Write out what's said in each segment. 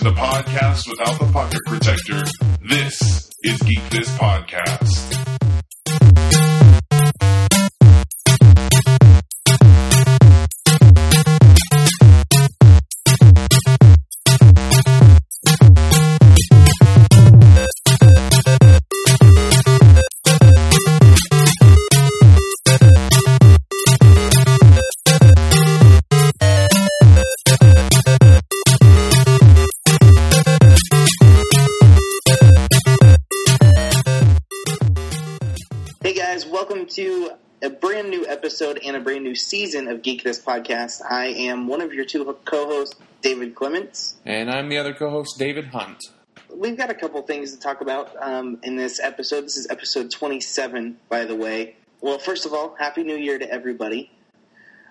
to the podcast without the pocket protector. This is Geek This Podcast. Hey guys, welcome to a brand new episode and a brand new season of Geek This Podcast. I am one of your two co-hosts, David Clements. And I'm the other co host, David Hunt. We've got a couple things to talk about um, in this episode. This is episode 27, by the way. Well, first of all, Happy New Year to everybody.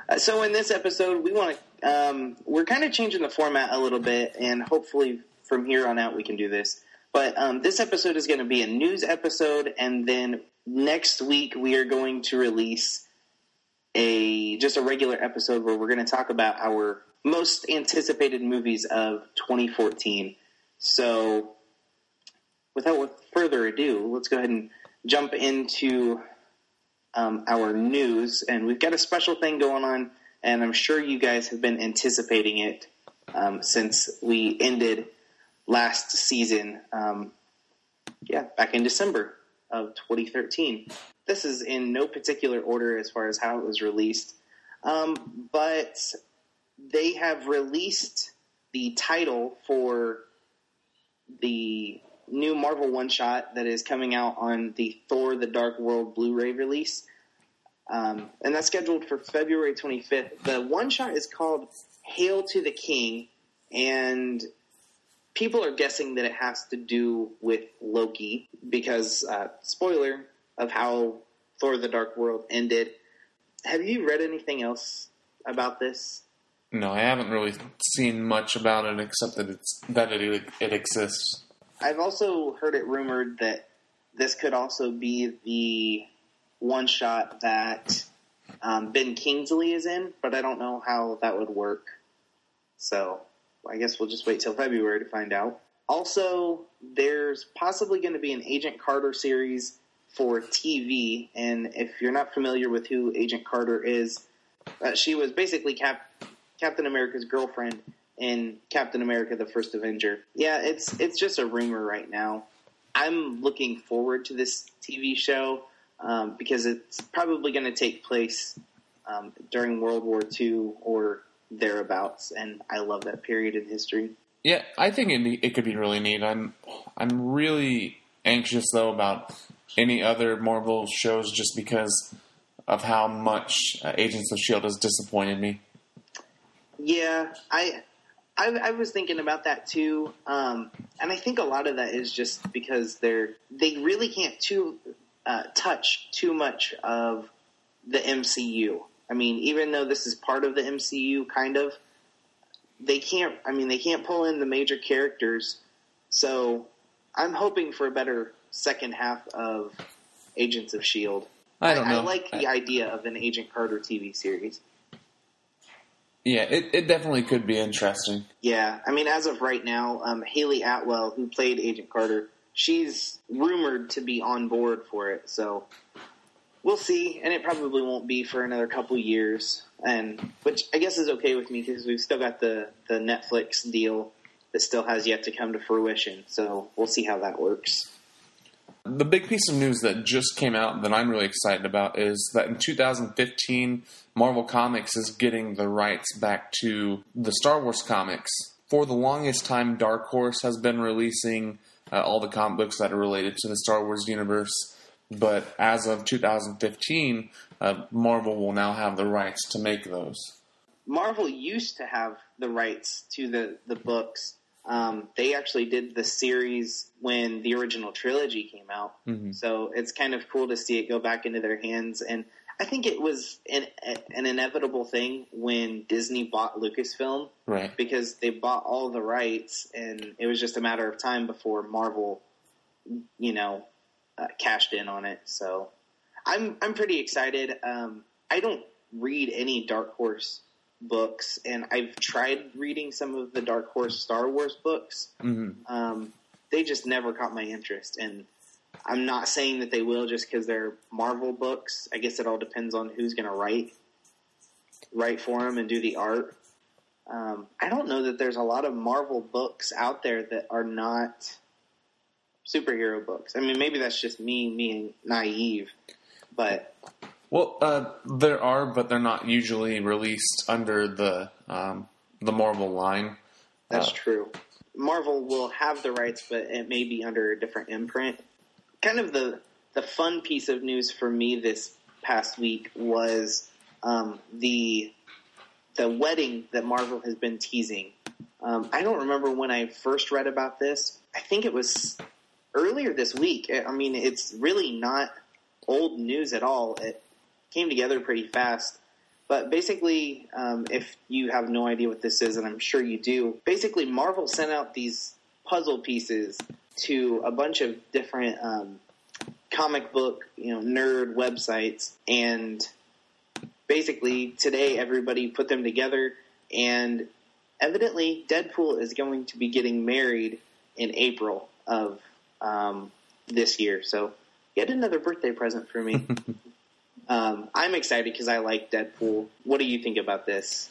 Uh, so in this episode, we want to um, we're kind of changing the format a little bit, and hopefully from here on out we can do this. But um, this episode is going to be a news episode, and then next week we are going to release a just a regular episode where we're going to talk about our most anticipated movies of 2014. So, without further ado, let's go ahead and jump into um, our news. And we've got a special thing going on, and I'm sure you guys have been anticipating it um, since we ended last season. Um, yeah, back in December of 2013. This is in no particular order as far as how it was released, um, but they have released the title for the new Marvel one shot that is coming out on the Thor: The Dark World Blu-ray release, um, and that's scheduled for February 25th. The one shot is called "Hail to the King," and people are guessing that it has to do with Loki because uh, spoiler of how Thor: The Dark World ended. Have you read anything else about this? No, I haven't really seen much about it except that it's that it it exists. I've also heard it rumored that this could also be the one shot that um, Ben Kingsley is in, but I don't know how that would work. So I guess we'll just wait till February to find out. Also, there's possibly going to be an Agent Carter series for TV, and if you're not familiar with who Agent Carter is, uh, she was basically Cap- Captain America's girlfriend in Captain America: The First Avenger. Yeah, it's it's just a rumor right now. I'm looking forward to this TV show um, because it's probably going to take place um, during World War II or thereabouts, and I love that period in history. Yeah, I think it it could be really neat. I'm I'm really anxious though about any other Marvel shows just because of how much uh, Agents of Shield has disappointed me. Yeah, I, I, I was thinking about that too, um, and I think a lot of that is just because they're they really can't too uh, touch too much of the MCU. I mean, even though this is part of the MCU, kind of, they can't. I mean, they can't pull in the major characters. So, I'm hoping for a better second half of Agents of Shield. I don't know. I like the I- idea of an Agent Carter TV series. Yeah, it, it definitely could be interesting. Yeah, I mean, as of right now, um, Hayley Atwell, who played Agent Carter, she's rumored to be on board for it. So we'll see, and it probably won't be for another couple years, and which I guess is okay with me because we've still got the the Netflix deal that still has yet to come to fruition. So we'll see how that works. The big piece of news that just came out that I'm really excited about is that in 2015, Marvel Comics is getting the rights back to the Star Wars comics. For the longest time, Dark Horse has been releasing uh, all the comic books that are related to the Star Wars universe. But as of 2015, uh, Marvel will now have the rights to make those. Marvel used to have the rights to the the books. Um, they actually did the series when the original trilogy came out, Mhm. so it's kind of cool to see it go back into their hands. And I think it was an, an inevitable thing when Disney bought Lucasfilm Right. because they bought all the rights, and it was just a matter of time before Marvel, you know, uh, cashed in on it. So I'm I'm pretty excited. Um, I don't read any Dark Horse books, and I've tried reading some of the Dark Horse Star Wars books. hmm Um, they just never caught my interest, and I'm not saying that they will just because they're Marvel books. I guess it all depends on who's going to write write for them and do the art. Um, I don't know that there's a lot of Marvel books out there that are not superhero books. I mean, maybe that's just me being naive, but Well, uh, there are, but they're not usually released under the um, the Marvel line. That's Uh, true. Marvel will have the rights, but it may be under a different imprint. Kind of the the fun piece of news for me this past week was um, the the wedding that Marvel has been teasing. Um, I don't remember when I first read about this. I think it was earlier this week. I mean, it's really not old news at all. It came together pretty fast. But basically, um, if you have no idea what this is, and I'm sure you do, basically Marvel sent out these puzzle pieces to a bunch of different um, comic book, you know, nerd websites, and basically today everybody put them together, and evidently Deadpool is going to be getting married in April of um, this year. So yet another birthday present for me. Um, I'm excited because I like Deadpool. What do you think about this?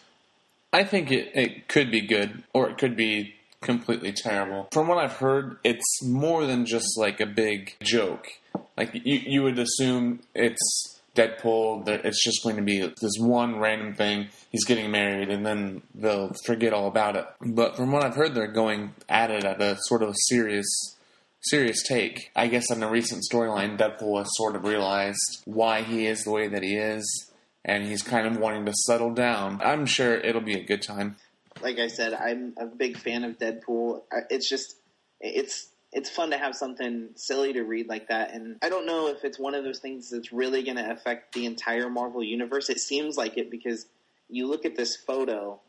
I think it, it could be good, or it could be completely terrible. From what I've heard, it's more than just like a big joke. Like you, you would assume it's Deadpool. That it's just going to be this one random thing. He's getting married, and then they'll forget all about it. But from what I've heard, they're going at it at a sort of serious serious take. I guess in a recent storyline, Deadpool has sort of realized why he is the way that he is, and he's kind of wanting to settle down. I'm sure it'll be a good time. Like I said, I'm a big fan of Deadpool. It's just it's it's fun to have something silly to read like that, and I don't know if it's one of those things that's really going to affect the entire Marvel universe. It seems like it because you look at this photo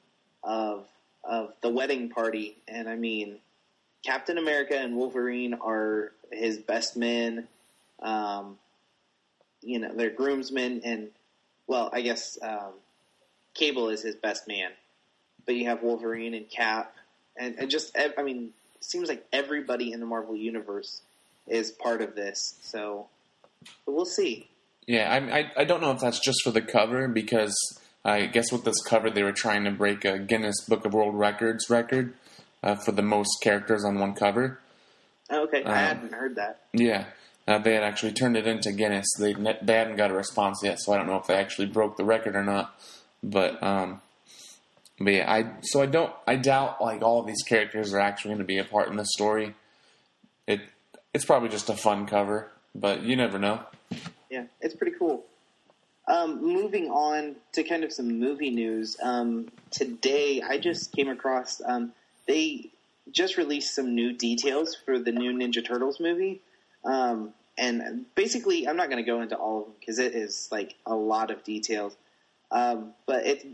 of of the wedding party, and I mean, Captain America and Wolverine are his best men. Um, you know, they're groomsmen, and well, I guess um, Cable is his best man, but you have Wolverine and Cap, and, and just I mean, it seems like everybody in the Marvel universe is part of this. So, but we'll see. Yeah, I, I I don't know if that's just for the cover because I guess with this cover they were trying to break a Guinness Book of World Records record uh, for the most characters on one cover. Oh, okay, I Um, hadn't heard that. Yeah, uh, they had actually turned it into Guinness. They ne- they hadn't got a response yet, so I don't know if they actually broke the record or not. But um, but yeah, I so I don't I doubt like all of these characters are actually going to be a part in the story. It it's probably just a fun cover, but you never know. Yeah, it's pretty cool. Um, moving on to kind of some movie news. Um, today, I just came across um, they just released some new details for the new Ninja Turtles movie. Um, and basically, I'm not going to go into all of them because it is like a lot of details. Um, but it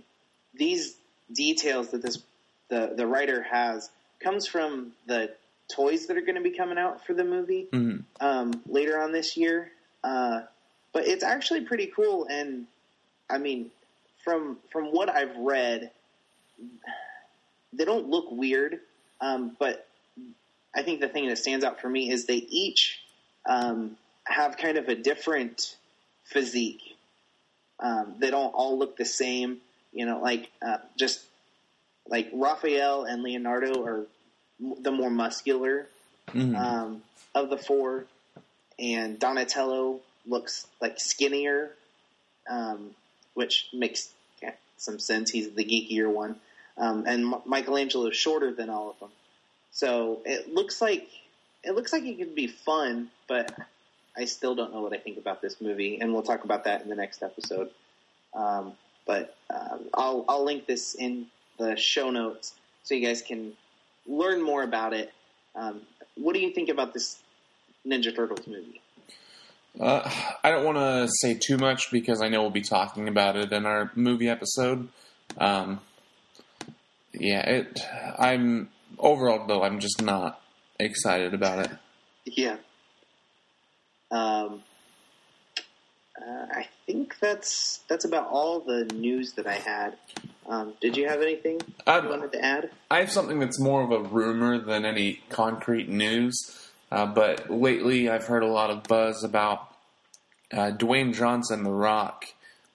these details that this the the writer has comes from the toys that are going to be coming out for the movie Mhm. um, later on this year. Uh, but it's actually pretty cool, and I mean, from from what I've read, they don't look weird. Um, but I think the thing that stands out for me is they each um, have kind of a different physique. Um, they don't all look the same. You know, like uh, just like Raphael and Leonardo are the more muscular Mhm. um, of the four, and Donatello looks like skinnier, um, which makes some sense. He's the geekier one, um, and M- Michelangelo is shorter than all of them. So it looks like it looks like it could be fun, but I still don't know what I think about this movie, and we'll talk about that in the next episode. Um, but um, I'll I'll link this in the show notes so you guys can learn more about it. Um, what do you think about this Ninja Turtles movie? Uh, I don't want to say too much because I know we'll be talking about it in our movie episode. Um, yeah, it. I'm overall though. I'm just not excited about it. Yeah. Um, uh, I think that's that's about all the news that I had. Um, did you have anything Um, you wanted to add? I have something that's more of a rumor than any concrete news. Uh, but lately, I've heard a lot of buzz about uh, Dwayne Johnson, The Rock,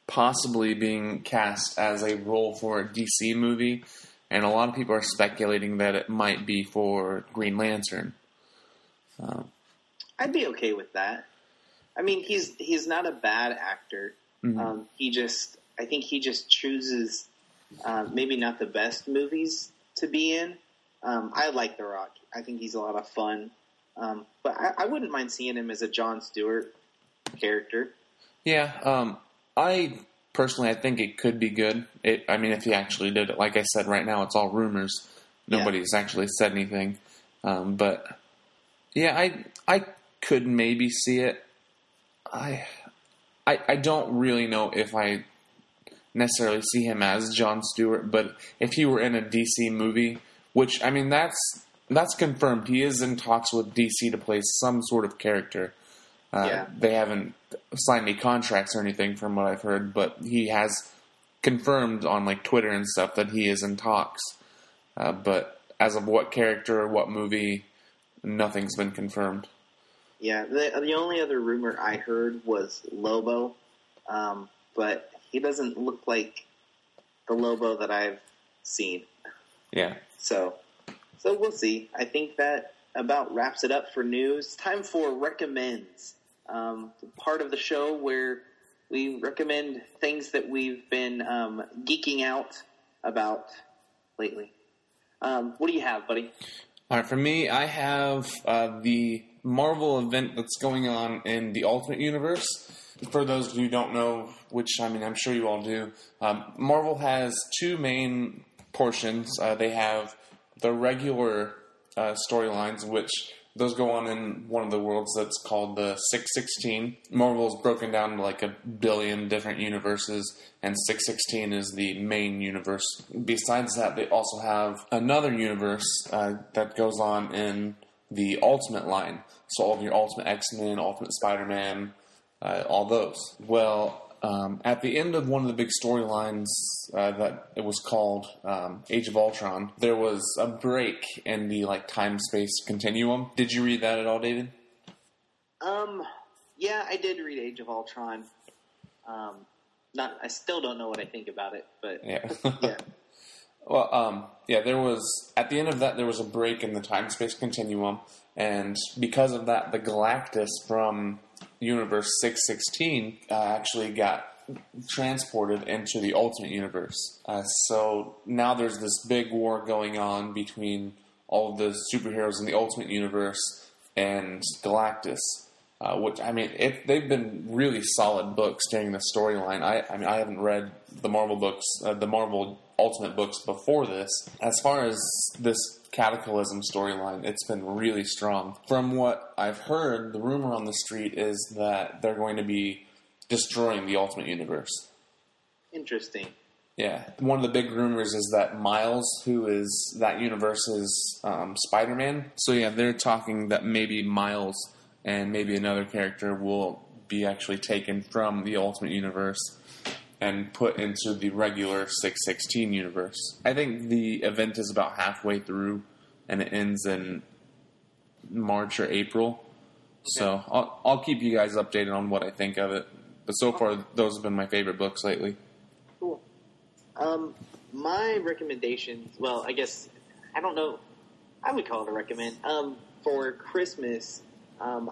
possibly being cast as a role for a DC movie, and a lot of people are speculating that it might be for Green Lantern. I'd be okay with that. I mean, he's he's not a bad actor. Um, he just, I think he just chooses uh, maybe not the best movies to be in. Um, I like The Rock. I think he's a lot of fun. Um, but I, I wouldn't mind seeing him as a John Stewart character. Yeah, um, I personally I think it could be good. It, I mean, if he actually did it, like I said, right now it's all rumors. Yeah. Nobody's actually said anything. Um, but yeah, I I could maybe see it. I, I I don't really know if I necessarily see him as John Stewart, but if he were in a DC movie, which I mean that's that's confirmed. He is in talks with DC to play some sort of character. Uh, Yeah. They haven't signed any contracts or anything, from what I've heard, but he has confirmed on like Twitter and stuff that he is in talks. Uh, but as of what character or what movie, nothing's been confirmed. Yeah, the the only other rumor I heard was Lobo, um, but he doesn't look like the Lobo that I've seen. Yeah. So, so we'll see. I think that about wraps it up for news. Time for recommends. Um, part of the show where we recommend things that we've been um, geeking out about lately. Um, what do you have, buddy? All right, for me, I have uh, the Marvel event that's going on in the Ultimate Universe. For those of you who don't know, which I mean, I'm sure you all do, um, Marvel has two main portions. Uh, they have the regular uh, storylines, which those go on in one of the worlds that's called the 616. Marvel's broken down to like a billion different universes, and 616 is the main universe. Besides that, they also have another universe uh, that goes on in the Ultimate line. So all of your Ultimate X Men, Ultimate Spider Man, uh, all those. Well, um, at the end of one of the big storylines uh, that it was called um, Age of Ultron, there was a break in the like time space continuum. Did you read that at all, David? Um, yeah, I did read Age of Ultron. Um, not, I still don't know what I think about it, but Yeah. yeah. Well, um, yeah, there was at the end of that there was a break in the time space continuum, and because of that, the Galactus from Universe six sixteen uh, actually got transported into the Ultimate Universe. Uh, so now there's this big war going on between all the superheroes in the Ultimate Universe and Galactus. Uh, which I mean, it, they've been really solid books during the storyline. I, I mean, I haven't read the Marvel books, uh, the Marvel Ultimate books before this. As far as this Cataclysm storyline, it's been really strong. From what I've heard, the rumor on the street is that they're going to be destroying the Ultimate Universe. Interesting. Yeah, one of the big rumors is that Miles, who is that universe's um, Spider-Man. So yeah, they're talking that maybe Miles and maybe another character will be actually taken from the Ultimate Universe and put into the regular 616 universe. I think the event is about halfway through, and it ends in March or April. So I'll, I'll keep you guys updated on what I think of it. But so far, those have been my favorite books lately. Cool. Um, my recommendations. Well, I guess I don't know. I would call it a recommend. Um, for Christmas, um,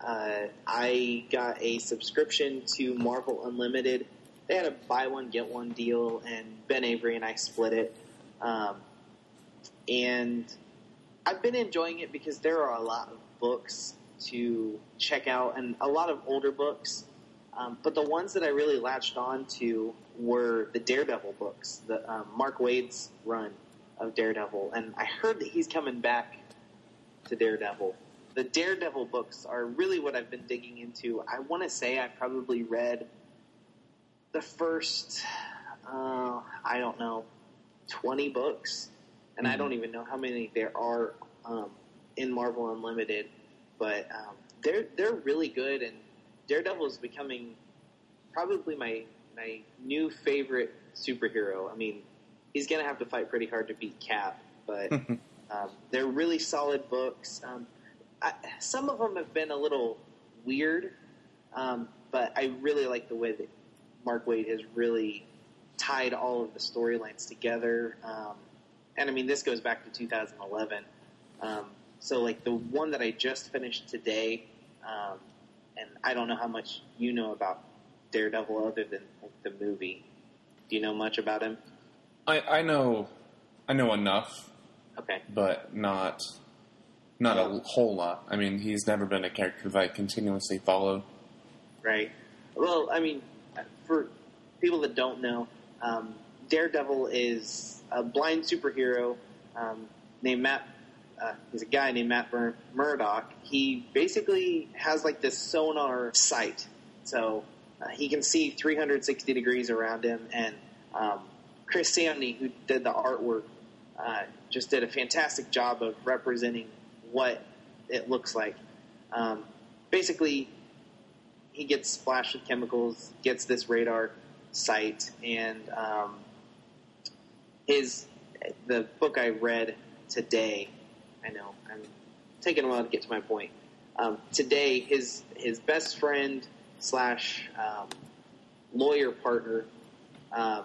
uh, I got a subscription to Marvel Unlimited. They had a buy one get one deal, and Ben Avery and I split it. Um, and I've been enjoying it because there are a lot of books to check out, and a lot of older books. Um, but the ones that I really latched on to were the Daredevil books, the um, Mark Waid's run of Daredevil, and I heard that he's coming back to Daredevil. The Daredevil books are really what I've been digging into. I want to say I probably read the first, uh, I don't know, twenty books, and I Mhm. don't even know how many there are um, in Marvel Unlimited. But um, they're they're really good, and Daredevil is becoming probably my my new favorite superhero. I mean, he's going to have to fight pretty hard to beat Cap. But um, they're really solid books. Um, I, some of them have been a little weird, um, but I really like the way that Mark Waid has really tied all of the storylines together. Um, and I mean, this goes back to 2011. Um, so, like the one that I just finished today, um, and I don't know how much you know about Daredevil other than like, the movie. Do you know much about him? I, I know, I know enough, Okay. but not not a whole lot. I mean, he's never been a character that I continuously follow. Right. Well, I mean, for people that don't know, um, Daredevil is a blind superhero um, named Matt. Uh, he's a guy named Matt Mur- Murdock. He basically has like this sonar sight, so uh, he can see 360 degrees around him. And um, Chris Samnee, who did the artwork, uh, just did a fantastic job of representing what it looks like. Um, basically, he gets splashed with chemicals, gets this radar sight, and um, his the book I read today. I know I'm taking a while to get to my point. Um, today, his his best friend slash um, lawyer partner um,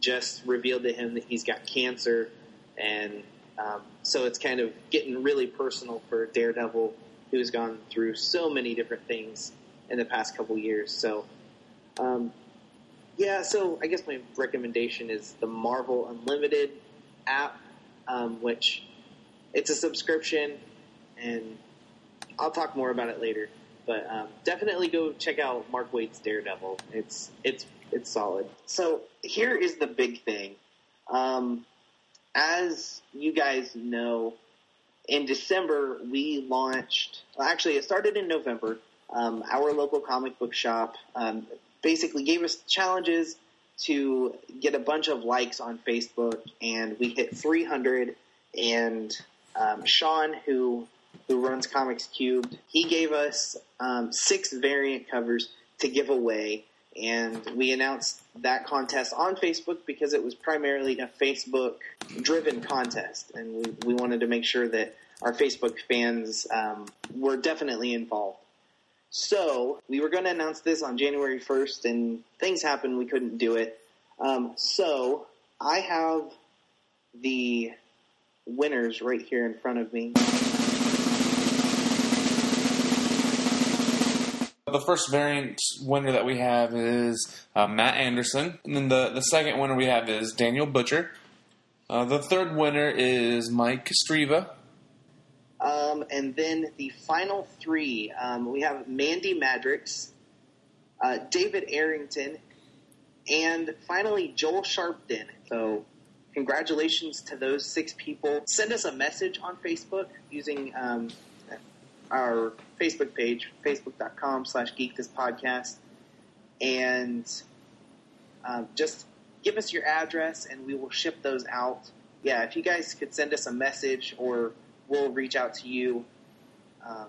just revealed to him that he's got cancer, and um, so it's kind of getting really personal for Daredevil, who's gone through so many different things in the past couple years. So, um, yeah, so I guess my recommendation is the Marvel Unlimited app, um, which it's a subscription, and I'll talk more about it later. But um, definitely go check out Mark Waid's Daredevil. It's it's it's solid. So here is the big thing. Um, as you guys know, in December we launched. Well, actually, it started in November. Um, our local comic book shop um, basically gave us challenges to get a bunch of likes on Facebook, and we hit 300. And um, Sean, who who runs Comics Cubed, he gave us um, six variant covers to give away, and we announced that contest on Facebook because it was primarily a Facebook driven contest, and we, we wanted to make sure that our Facebook fans um, were definitely involved. So we were going to announce this on January 1st, and things happened. We couldn't do it. Um, so I have the winners right here in front of me. The first variant winner that we have is uh, Matt Anderson, and then the, the second winner we have is Daniel Butcher. Uh, the third winner is Mike Streva. Um, and then the final three, um, we have Mandy Madrix, uh, David Arrington, and finally Joel Sharpton. So, congratulations to those six people. Send us a message on Facebook using um, our Facebook page, facebook.com slash geek this podcast, and uh, just give us your address and we will ship those out. Yeah, if you guys could send us a message or we'll reach out to you um,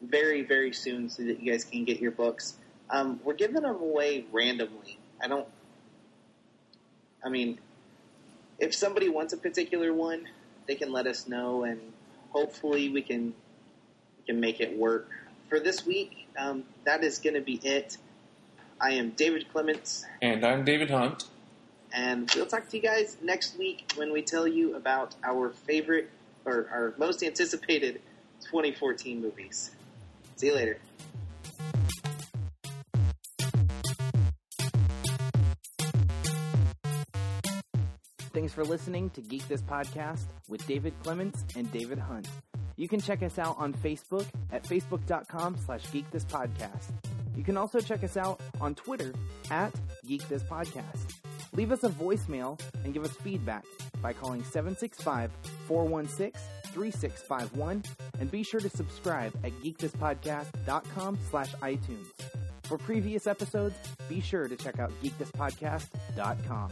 very, very soon so that you guys can get your books. Um, we're giving them away randomly. I don't. I mean, if somebody wants a particular one, they can let us know, and hopefully we can can make it work. For this week, um, that is going to be it. I am David Clements, And I'm David Hunt. and we'll talk to you guys next week when we tell you about our favorite or our most anticipated 2014 movies. See you later. Thanks for listening to Geek This Podcast with David Clements and David Hunt. You can check us out on Facebook at facebook.com slash Geek This Podcast. You can also check us out on Twitter at Geek This Podcast. Leave us a voicemail and give us feedback by calling 765-416-3651 and be sure to subscribe at geekthispodcast.com slash iTunes. For previous episodes, be sure to check out geekthispodcast.com.